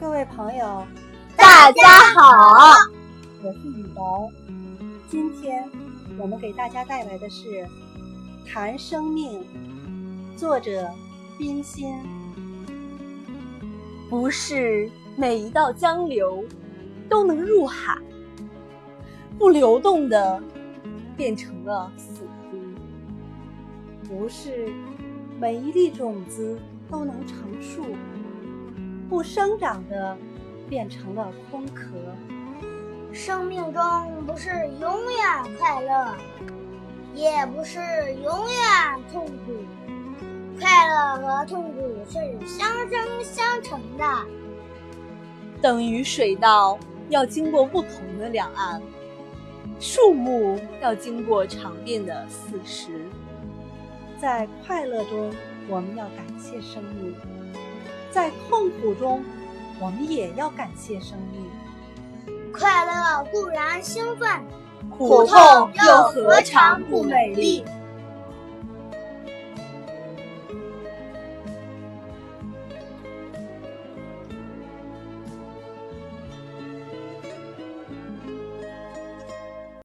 各位朋友，大家好，我是雨柔。今天我们给大家带来的是《谈生命》，作者冰心。不是每一道江流都能入海，不流动的变成了死湖；不是每一粒种子都能成树。不生长的变成了空壳。生命中不是永远快乐，也不是永远痛苦。快乐和痛苦是相生相成的。等于水稻要经过不同的两岸，树木要经过长变的四时。在快乐中，我们要感谢生命。在痛苦中，我们也要感谢生命。快乐固然兴奋，苦痛又何尝不美丽？